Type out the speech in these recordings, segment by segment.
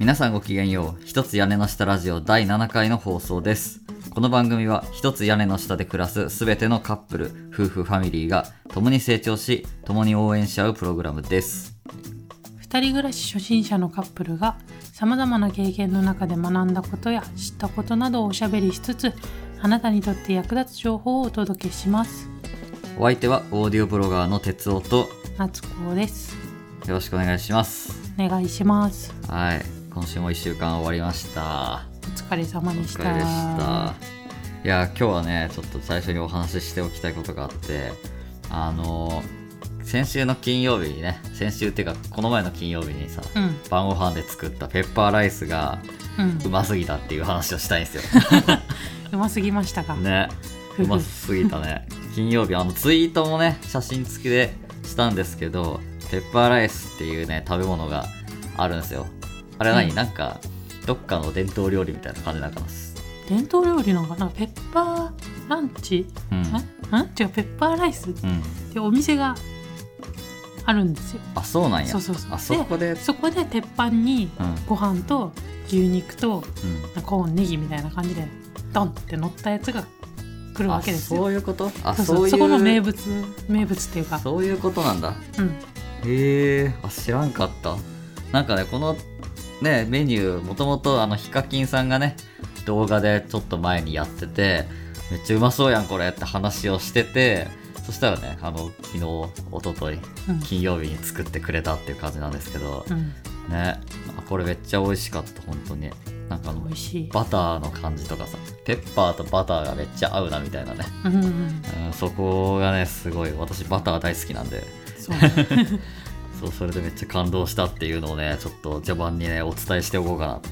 皆さんごきげんよう。一つ屋根の下ラジオ第7回の放送です。この番組は一つ屋根の下で暮らすすべてのカップル夫婦ファミリーが共に成長し共に応援し合うプログラムです。二人暮らし初心者のカップルがさまざまな経験の中で学んだことや知ったことなどをおしゃべりしつつあなたにとって役立つ情報をお届けします。お相手はオーディオブロガーの哲夫と夏子です。よろしくお願いします。お願いします。はい今週も1週間終わりました。お疲れ様おでした。疲れでした。いや今日はねちょっと最初にお話ししておきたいことがあってあの先週の金曜日にね先週っていうかこの前の金曜日にさうん。晩ご飯で作ったペッパーライスがうん。うますぎたっていう話をしたいんですよ。うますぎましたか、ねうますぎたね。金曜日あのツイートもね写真付きでしたんですけどペッパーライスっていうね食べ物があるんですよあれは何、うん。なんかどっかの伝統料理みたいな感じなんかな伝統料理なのかなペッパーランチ？うん。んん？違うペッパーライス。っうん。てお店があるんですよ。あそうなんや。そうそうそう。あそこで？そこで鉄板にうん。ご飯と牛肉とうん。コーンネギみたいな感じでドンって乗ったやつが来るわけですあよそういうこと？あそうそいう。そううそこの名物名物っていうか。そういうことなんだ。うん。へえ。あ知らんかった。なんかねこのねメニューもともとあのヒカキンさんがね動画でちょっと前にやっててめっちゃうまそうやんこれって話をしててそしたらねあの昨日一昨日うん。金曜日に作ってくれたっていう感じなんですけどうん。ねあこれめっちゃ美味しかった本当に。なんかあの美味しい。バターの感じとかさペッパーとバターがめっちゃ合うなみたいなね。うんうん。うんそこがねすごい。私バター大好きなんで。そうね そうそれでめっちゃ感動したっていうのをねちょっと序盤にねお伝えしておこうかなと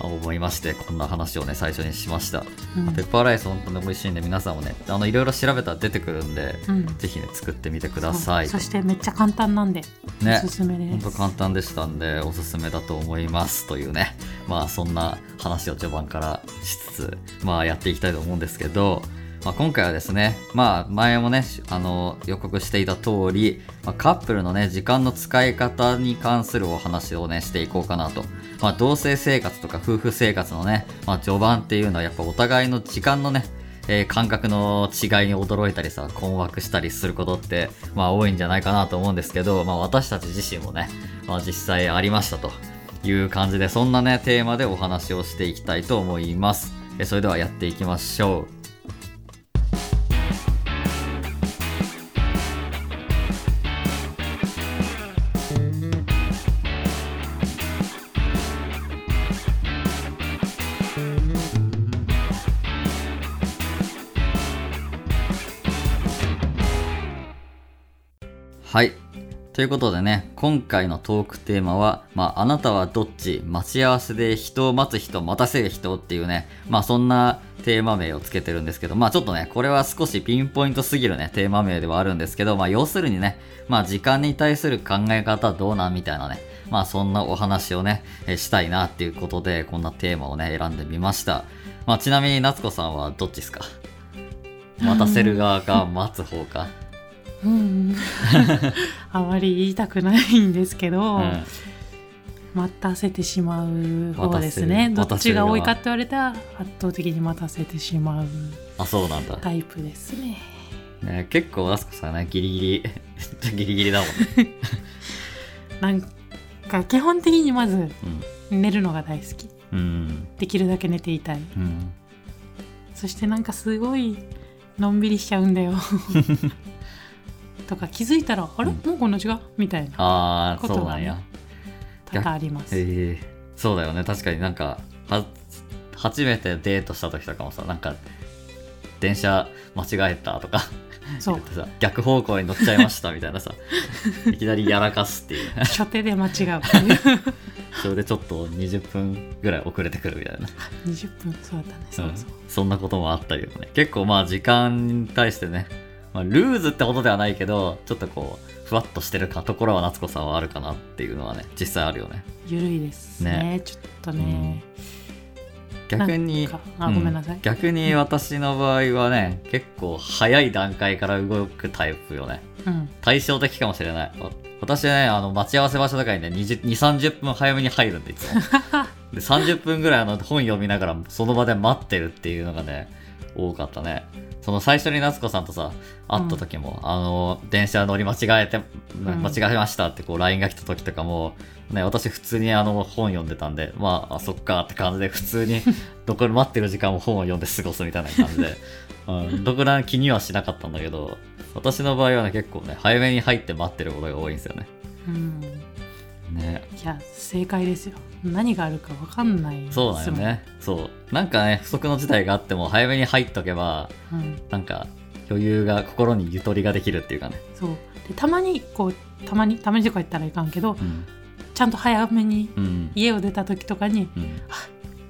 思いましてこんな話をね最初にしました、うん。ペッパーライス本当に美味しいんで皆さんもねあのいろいろ調べたら出てくるんで、うん。ぜひね作ってみてください。そしてめっちゃ簡単なんでね。おすすめです。本当簡単でしたんでおすすめだと思いますというね。まあそんな話を序盤からしつつまあやっていきたいと思うんですけど、まあ、今回はですねまあ前もねあの予告していた通り、まあ、カップルのね時間の使い方に関するお話をねしていこうかなと、まあ、同性生活とか夫婦生活のね、まあ、序盤っていうのはやっぱお互いの時間のねえー感覚の違いに驚いたりさ困惑したりすることってまあ多いんじゃないかなと思うんですけど、まあ、私たち自身もね、まあ、実際ありましたと。いう感じでそんなねテーマでお話をしていきたいと思います。えそれではやっていきましょう。はい。ということでね、今回のトークテーマは、まあ、あなたはどっち？待ち合わせで人を待つ人、待たせる人っていうね、まあ、そんなテーマ名をつけてるんですけど、まあ、ちょっとね、これは少しピンポイントすぎるね、テーマ名ではあるんですけど、まあ、要するにね、まあ、時間に対する考え方どうなん？みたいなね、まあ、そんなお話をね、えしたいなっていうことで、こんなテーマをね、選んでみました。まあ、ちなみに、夏子さんはどっちですか？待たせる側か、待つ方か。うん。あまり言いたくないんですけど、うん。待たせてしまう方ですね。どっちが多いかって言われたら圧倒的に待たせてしまうあ、そうなんだ。タイプですね。ね、結構あすこさんねギリギリ ギリギリだもんね、なんか基本的にまず寝るのが大好き。うんうん。できるだけ寝ていたい。うん。そしてなんかすごいのんびりしちゃうんだよとか気づいたらあれ、うん。もうこんな時間みたいなことがねそうなんや。多々あります、ええそうだよね。確かになんかは初めてデートした時とかもさなんか電車間違えたとか。そう。逆方向に乗っちゃいましたみたいなさ。いきなりやらかすっていう。初手で間違う。っていうそれでちょっと20分ぐらい遅れてくるみたいな。20分？そうだったね。そうそう、そんなこともあったりとかね。結構まあ時間に対してね、まあ、ルーズってことではないけどちょっとこうふわっとしてるかところは夏子さんはあるかなっていうのはね実際あるよね。ゆるいですね。ね。ちょっとね、逆になんかあごめんなさい。逆に私の場合はね結構早い段階から動くタイプよね。うん。対照的かもしれない。私ねあの待ち合わせ場所とかにね2 3 0分早めに入るんでいつも。で30分ぐらいあの本読みながらその場で待ってるっていうのがね多かったねその最初に夏子さんとさ会った時も、あの電車乗り間違えてん。間違えましたってこう LINE が来た時とかも、ね、私普通にあの本読んでたんでまああそっかって感じで普通に どこで待ってる時間も本を読んで過ごすみたいな感じで、うん、どこら気にはしなかったんだけど私の場合はね結構ね早めに入って待ってることが多いんですよね。うんね。いや正解ですよ。何があるか分かんないそうだよね。そう。なんかね不測の事態があっても早めに入っとけばうん、なんか余裕が心にゆとりができるっていうかね、そう。でたまにこうたまにたまにとか言ったらいかんけどうん。ちゃんと早めにうん。家を出た時とかにうん、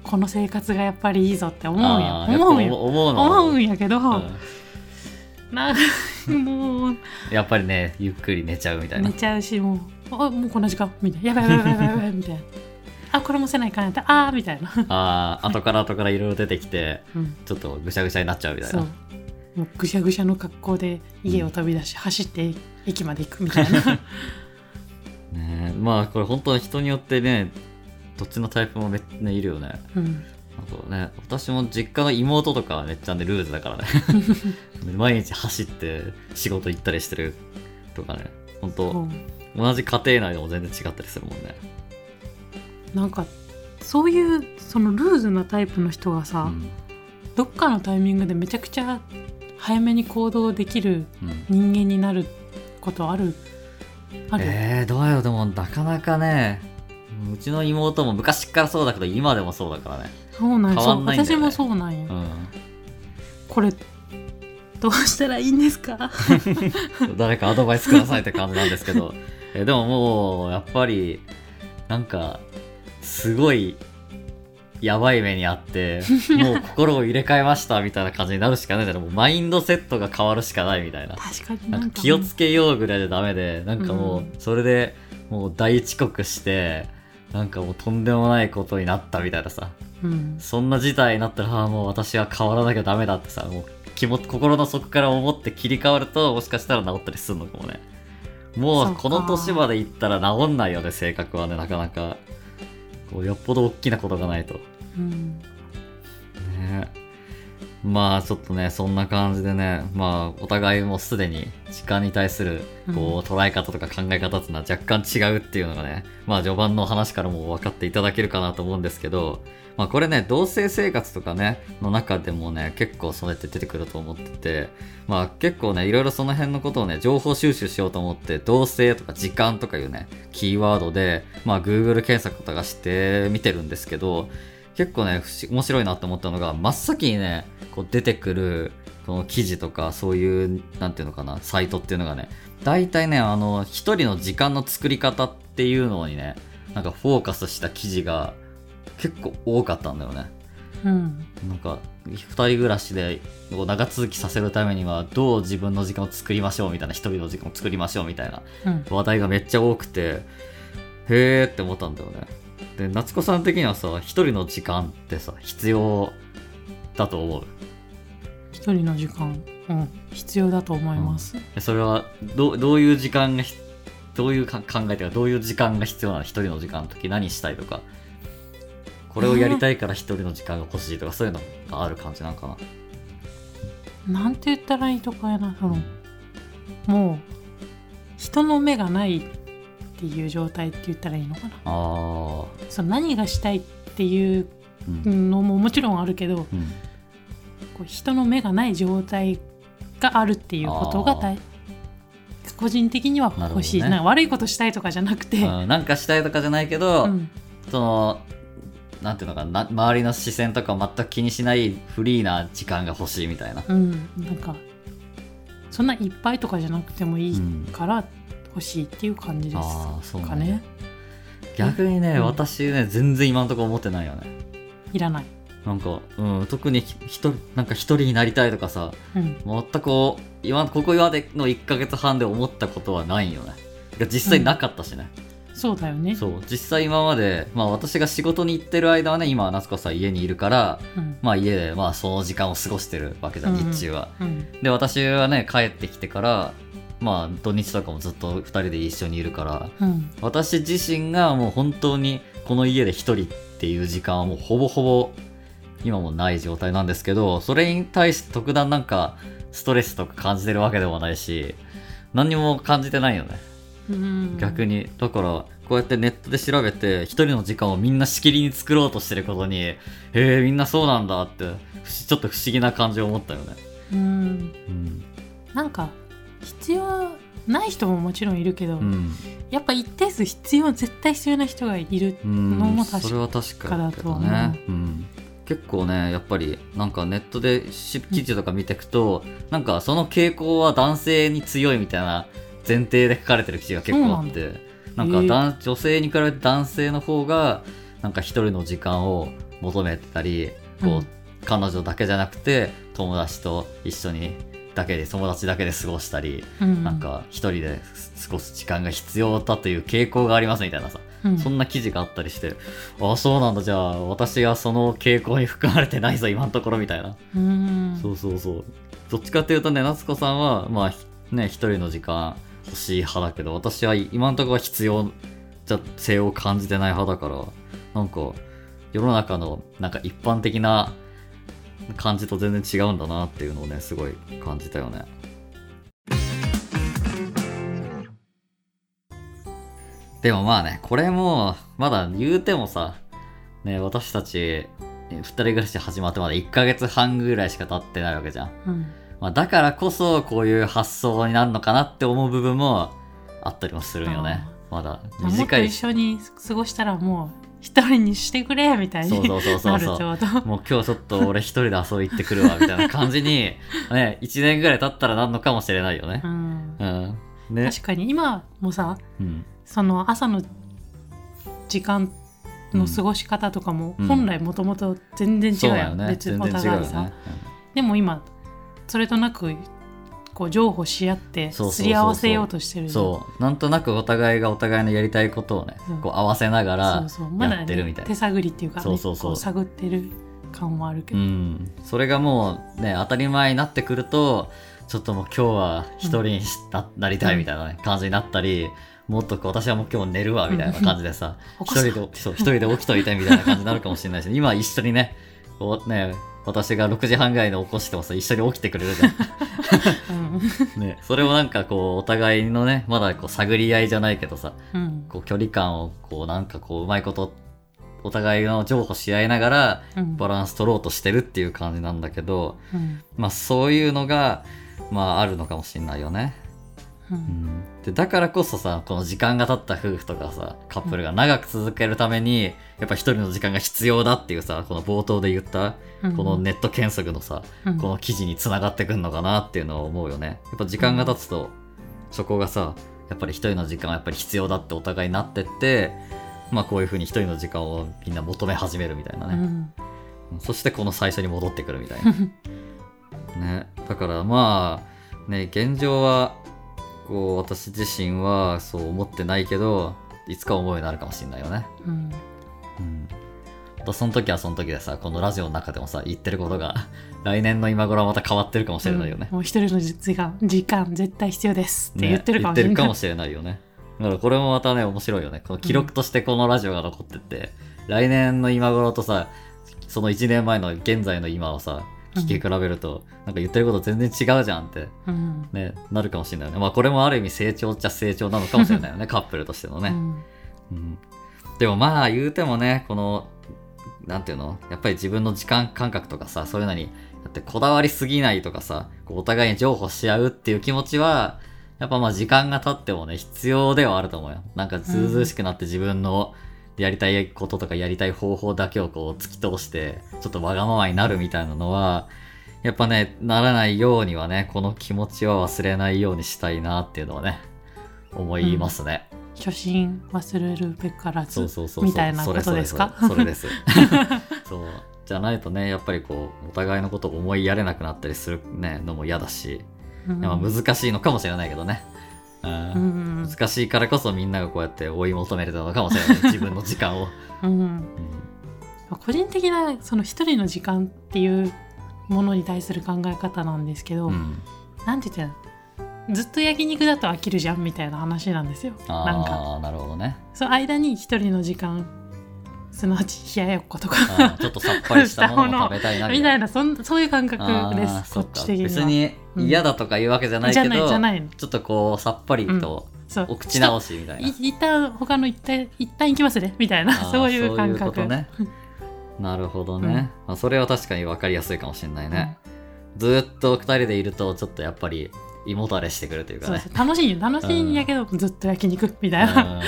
この生活がやっぱりいいぞって思うんや。思うよ思うのは。思うんやけど、うん。なもうやっぱりねゆっくり寝ちゃうみたいな。寝ちゃうしもうあもうこんな時間？みたいな。やばいやばいやばいやばいみたいなあこれもせないかんやったあーみたいな、ああ後から後からいろいろ出てきてうん、ちょっとぐしゃぐしゃになっちゃうみたいなもうぐしゃぐしゃの格好で家を飛び出し、走って駅まで行くみたいなねまあこれ本当に人によってねどっちのタイプもめっちゃいるよねうんあとね私も実家の妹とかはめっちゃねルーズだからね毎日走って仕事行ったりしてるとかね本当同じ家庭内でも全然違ったりするもんね。なんかそういうそのルーズなタイプの人がさ、うん。どっかのタイミングでめちゃくちゃ早めに行動できるうん。人間になることある？ある、えー、どうやろう。でもなかなかねうちの妹も昔からそうだけど今でもそうだからね。そうなんや。ね。私もそうなんや、うこれどうしたらいいんですか？ん 誰かアドバイスくださいって感じなんですけどえでももうやっぱりなんかすごいやばい目にあって もう心を入れ替えましたみたいな感じになるしかないんだよもうマインドセットが変わるしかないみたいな。確かにななんんかか気をつけようぐらいでダメでなんかもううん。それでもう大遅刻してなんかもうとんでもないことになったみたいなさ。うん、そんな事態になったらああもう私は変わらなきゃダメだってさもう気も心の底から思って切り替わるともしかしたら治ったりするのかもねもそうこの年までいったら治んないよね性格はねなかなか。こうよっぽど大きなことがないと。うん、ね。まあちょっとねそんな感じでねまあお互いもうすでに時間に対するこう捉え方とか考え方っていうのは若干違うっていうのがねまあ序盤の話からも分かっていただけるかなと思うんですけどまあこれね同棲生活とかねの中でもね結構それって出てくると思っててまあ結構ねいろいろその辺のことをね情報収集しようと思って同棲とか時間とかいうねキーワードでまあ Google 検索とかして見てるんですけど結構ね面白いなって思ったのが真っ先にねこう出てくるこの記事とかそういうなんていうのかなサイトっていうのがね大体ねあの一人の時間の作り方っていうのにねなんかフォーカスした記事が結構多かったんだよね。うん、なんか二人暮らしで長続きさせるためにはどう自分の時間を作りましょうみたいな一人の時間を作りましょうみたいなうん、話題がめっちゃ多くてへーって思ったんだよね。で夏子さん的にはさ一人の時間ってさ必要だと思う？一人の時間、うん、必要だと思います、えそれはどうどういう時間がひどういうか考えというかどういう時間が必要なの？一人の時間の時何したいとかこれをやりたいから一人の時間が欲しいとかそういうのがある感じなんかな。なんて言ったらいいとかやなその。もう人の目がないっていう状態って言ったらいいのかな。あー。その何がしたいっていううんのももちろんあるけどうん。こう人の目がない状態があるっていうことが大個人的には欲しい、なね。悪いことしたいとかじゃなくて、うん。なんかしたいとかじゃないけど、うん。そのなんていうのかなな周りの視線とかを全く気にしないフリーな時間が欲しいみたいな、うん、なんかそんないっぱいとかじゃなくてもいいうんから欲しいっていう感じですああそうかねね逆にね、うん。私ね全然今のところ思ってないよね。いらない、なんか、うん、特にひ一人なんか一人になりたいとかさうん、全くこう今ここまでの1ヶ月半で思ったことはないよね。実際なかったしね、そうだよね。そう実際今まで、まあ、私が仕事に行ってる間はね今は夏子さん家にいるからうん。まあ家でまあその時間を過ごしてるわけじゃん、うん。うん日中は。うん。で私はね帰ってきてからまあ土日とかもずっと2人で一緒にいるからうん。私自身がもう本当にこの家で一人っていう時間はもうほぼほぼ今もない状態なんですけどそれに対して特段なんかストレスとか感じてるわけでもないし何にも感じてないよね。うん逆にだからこうやってネットで調べて一人の時間をみんなしきりに作ろうとしてることにへえみんなそうなんだってちょっと不思議な感じを持ったよね。うん。うん。なんか必要ない人ももちろんいるけど、うん。やっぱ一定数必要絶対必要な人がいるうん。のも確かそれは確かだとはね、う。ん、結構ねやっぱりなんかネットでし記事とか見ていくと、なんかその傾向は男性に強いみたいな前提で書かれてる記事が結構あってなんかへえ。だん女性に比べて男性の方がなんか一人の時間を求めてたりこう、うん。彼女だけじゃなくて友達と一緒にだけで友達だけで過ごしたり、うんなんか一人で過ごす時間が必要だという傾向がありますみたいなさうん。そんな記事があったりして、ああ、そうなんだ、じゃあ、私がその傾向に含まれてないぞ、今のところみたいな。うん。そうそうそう。どっちかっていうとね、夏子さんは、まあ、ひね、一人の時間欲しい派だけど、私は今のところは必要じゃ性を感じてない派だから、なんか、世の中の、なんか一般的な感じと全然違うんだなっていうのをね、すごい感じたよね。でもまあね、これも、まだ言うてもさ、ね、私たち、え二人暮らし始まってまだ1ヶ月半ぐらいしか経ってないわけじゃん。うんまあ、だからこそ、こういう発想になるのかなって思う部分もあったりもするんよね。まだ短いと一。緒に過ごしたらもう一人にしてくれみたいにそうそうそうそなうもう今日ちょっと俺一人で遊び行ってくるわ、みたいな感じに、ね、1年ぐらい経ったらなんのかもしれないよねう。んうん。ね。確かに今もさうん。その朝の時間の過ごし方とかもうん本来もともと全然違うやん、そうだよね。お互いさ、よね。でも今それとなくこう譲歩し合ってすり合わせようとしてるそう。なんとなくお互いがお互いのやりたいことをね、う。んこう合わせながそらやってるみたいな。ね手。探りっていうか、ね、そうそうそう。探ってる感もあるけうど、ん、それがもうね当たり前になってくるとちょっともう今日は一人にしな,、なりたいみたいな、ね、感じになったりもっと私はもう今日寝るわみたいな感じでさ 一人でそう一人で起きといてみたいな感じになるかもしれないし今一緒にねこうね私が6時半ぐらいに起こしてもさ一緒に起きてくれるじゃうん。ん、ね、それもなんかこうお互いのねまだこう探り合いじゃないけどさうん。こう距離感をこうなんかこううまいことお互いの譲歩し合いながらうん。バランス取ろうとしてるっていう感じなんだけど、うん。まあそういうのが、まああるのかもしれないよね。ううんん、でだからこそさ、この時間が経った夫婦とかさ、カップルが長く続けるために、やっぱ一人の時間が必要だっていうさ、この冒頭で言った、このネット検索のさ、うんこの記事につながってくんのかなっていうのを思うよね。やっぱ時間が経つと、そこがさ、やっぱり一人の時間はやっぱり必要だってお互いになってって、まあこういうふうに一人の時間をみんな求め始めるみたいなね。うんそしてこの最初に戻ってくるみたいな。ね、だからまあね現状はこう私自身はそう思ってないけどいつか思うようになるかもしれないよね。うんうん。またその時はその時でさこのラジオの中でもさ言ってることが 来年の今頃はまた変わってるかもしれないよね。もう一人の時間時間絶対必要ですってね言ってるかもしれない、言ってるかもしれないよね。だからこれもまたね面白いよね。この記録としてこのラジオが残ってって、来年の今頃とさその1年前の現在の今をさ聞き比べると、なんか言ってること全然違うじゃんってうんね、なるかもしれないよね。まあこれもある意味成長っちゃ成長なのかもしれないよね、カップルとしてのね。うんうん、でもまあ言うてもね、この、なんていうの？やっぱり自分の時間感覚とかさ、そういうのに、だってこだわりすぎないとかさ、こうお互いに譲歩し合うっていう気持ちは、やっぱまあ時間が経ってもね、必要ではあると思うよ。なんかずうずうしくなって自分のやりたいこととかやりたい方法だけをこう突き通して、ちょっとわがままになるみたいなのは、やっぱね、ならないようにはね、この気持ちは忘れないようにしたいなっていうのはね、思いますね。初心忘れるべからず。みたいなことですか？それです。そう。じゃないとね、やっぱりこう、お互いのことを思いやれなくなったりするね、のも嫌だし、うんまあ難しいのかもしれないけどね。難しいからこそみんながこうやって追い求めてたのかもしれない。自分の時間を。うん。うん。個人的なその一人の時間っていうものに対する考え方なんですけど、うん。なんて言ったらずっと焼肉だと飽きるじゃんみたいな話なんですよ。なんか。なるほどね。そう間に一人の時間すなわち冷ややっことか。ちょっとさっぱりしたものを食べたいなみたいな。みたいなそんそういう感覚あですこっち的には。別に嫌だとかいうわけじゃないじゃけど、ちょっとこうさっぱりとお口直しみたいな、い一旦他の一旦一旦行きますね。みたいな。そういう感覚そういうね。なるほどね、まあ、それは確かに分かりやすいかもしれないね、ずーっと二人でいるとちょっとやっぱり胃もたれしてくるというかね。楽しいよ。楽しいんやけど、ずっと焼肉みたいな、うん。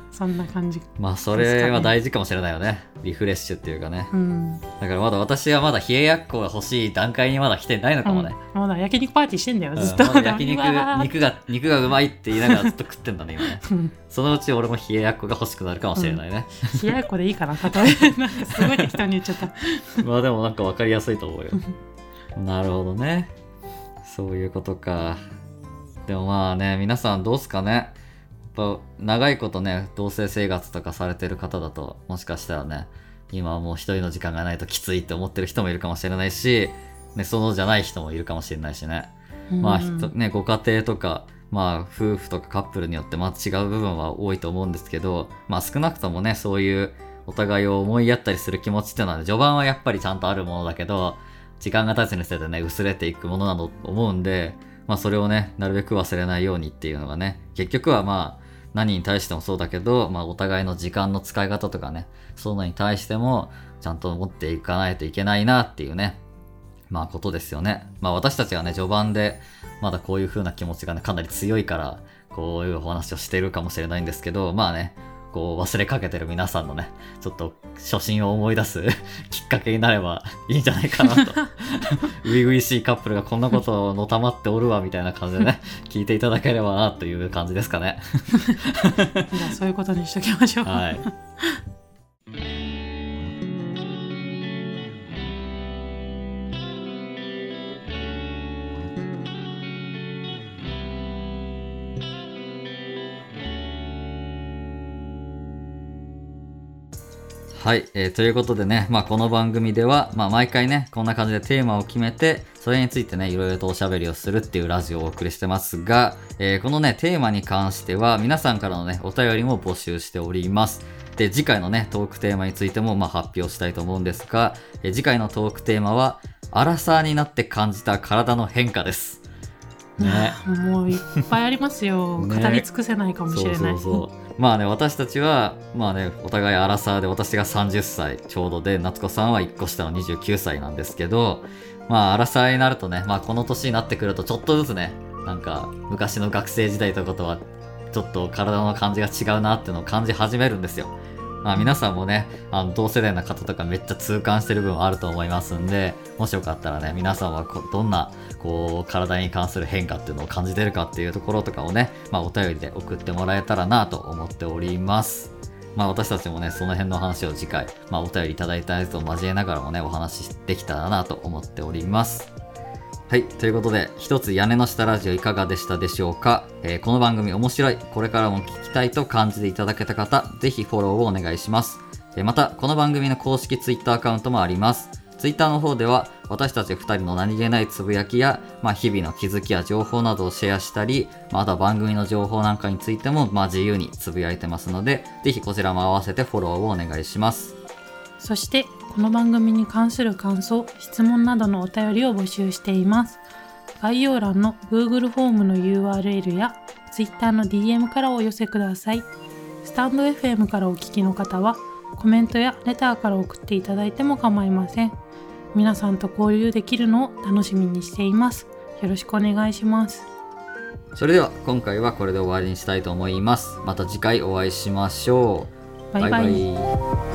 そんな感じ。まあそれは大事かもしれないよね。リフレッシュっていうかね。うん。だからまだ私はまだ冷えやっこが欲しい段階にまだ来てないのかもね、うん。まだ焼肉パーティーしてんだようん。ずっと、まだ焼肉 肉が肉がうまいって言いながらずっと食ってんだね今ね。うん。そのうち俺も冷えやっこが欲しくなるかもしれないね、冷ややっこでいいかな例えなんかすごい適当に言っちゃった。まあでもなんか分かりやすいと思うよ。なるほどねそういうことか。でもまあね皆さんどうすかね。やっぱ長いことね同棲生活とかされてる方だともしかしたらね今はもう一人の時間がないときついって思ってる人もいるかもしれないし、ね、そのじゃない人もいるかもしれないしね。まあうん人ね、ご家庭とか、まあ、夫婦とかカップルによってまた違う部分は多いと思うんですけど、まあ、少なくともねそういうお互いを思いやったりする気持ちっていうのは、ね、序盤はやっぱりちゃんとあるものだけど時間が経つにつれてね薄れていくものなのと思うんで、まあ、それをねなるべく忘れないようにっていうのがね結局はまあ何に対してもそうだけど、まあ、お互いの時間の使い方とかねそういうのに対してもちゃんと持っていかないといけないなっていうねまあことですよね。まあ私たちがね、序盤でまだこういう風な気持ちがね、かなり強いから、こういうお話をしてるかもしれないんですけど、まあね、こう忘れかけてる皆さんのね、ちょっと初心を思い出す きっかけになればいいんじゃないかなと。初々しいカップルがこんなことをのたまっておるわみたいな感じでね、聞いていただければなという感じですかね。じゃあそういうことにしときましょう、はい。はい、えーということでね、まあ、この番組では、まあ、毎回ね、こんな感じでテーマを決めて、それについてね、いろいろとおしゃべりをするっていうラジオをお送りしてますが、えーこのね、テーマに関しては、皆さんからのね、お便りも募集しております。で、次回のね、トークテーマについても、まあ、発表したいと思うんですが、えー次回のトークテーマは、アラサーになって感じた体の変化です。ね。もういっぱいありますよ、ね語り尽くせないかもしれないそうそうそうまあね私たちはまあねお互いアラサーで私が30歳ちょうどで夏子さんは1個下の29歳なんですけどまあアラサーになるとねまあこの年になってくるとちょっとずつねなんか昔の学生時代とかとはちょっと体の感じが違うなっていうのを感じ始めるんですよ。まあ皆さんもね、あの同世代の方とかめっちゃ痛感してる部分あると思いますんで、もしよかったらね、皆さんはこどんな、こう、体に関する変化っていうのを感じてるかっていうところとかをね、まあお便りで送ってもらえたらなと思っております。まあ私たちもね、その辺の話を次回、まあお便りいただいたやつを交えながらもね、お話しできたらなと思っております。はい。ということで、一つ屋根の下ラジオいかがでしたでしょうか、えーこの番組面白い、これからも聞きたいと感じていただけた方、ぜひフォローをお願いします。えーまた、この番組の公式ツイッターアカウントもあります。ツイッターの方では、私たち二人の何気ないつぶやきや、まあ、日々の気づきや情報などをシェアしたり、まあ、あとは番組の情報なんかについても、まあ、自由につぶやいてますので、ぜひこちらも合わせてフォローをお願いします。そしてこの番組に関する感想質問などのお便りを募集しています。概要欄の Google フォームの URL や Twitter の DM からお寄せください。スタンド FM からお聞きの方はコメントやレターから送っていただいても構いません。皆さんと交流できるのを楽しみにしています。よろしくお願いします。それでは、今回はこれで終わりにしたいと思います。また次回お会いしましょう。バイバイ。バイバイ